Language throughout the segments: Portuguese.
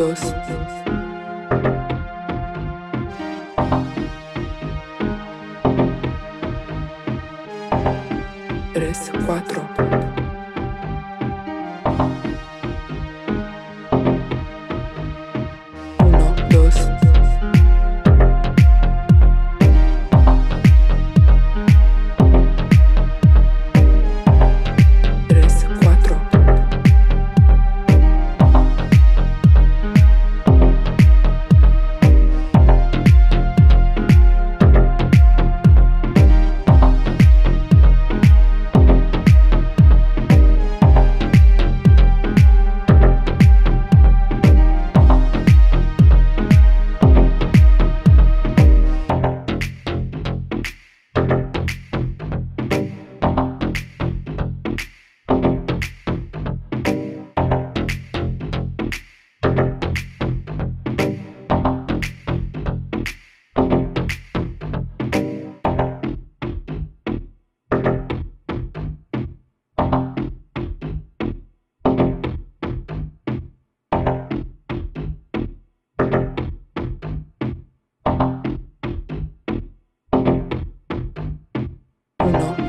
mundos. Tres, cuatro.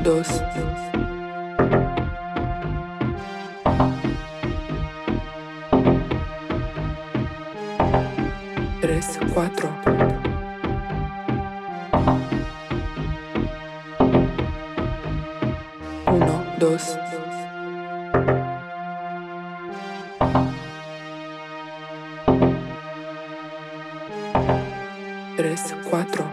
Dos. 3, 4. Três, quatro.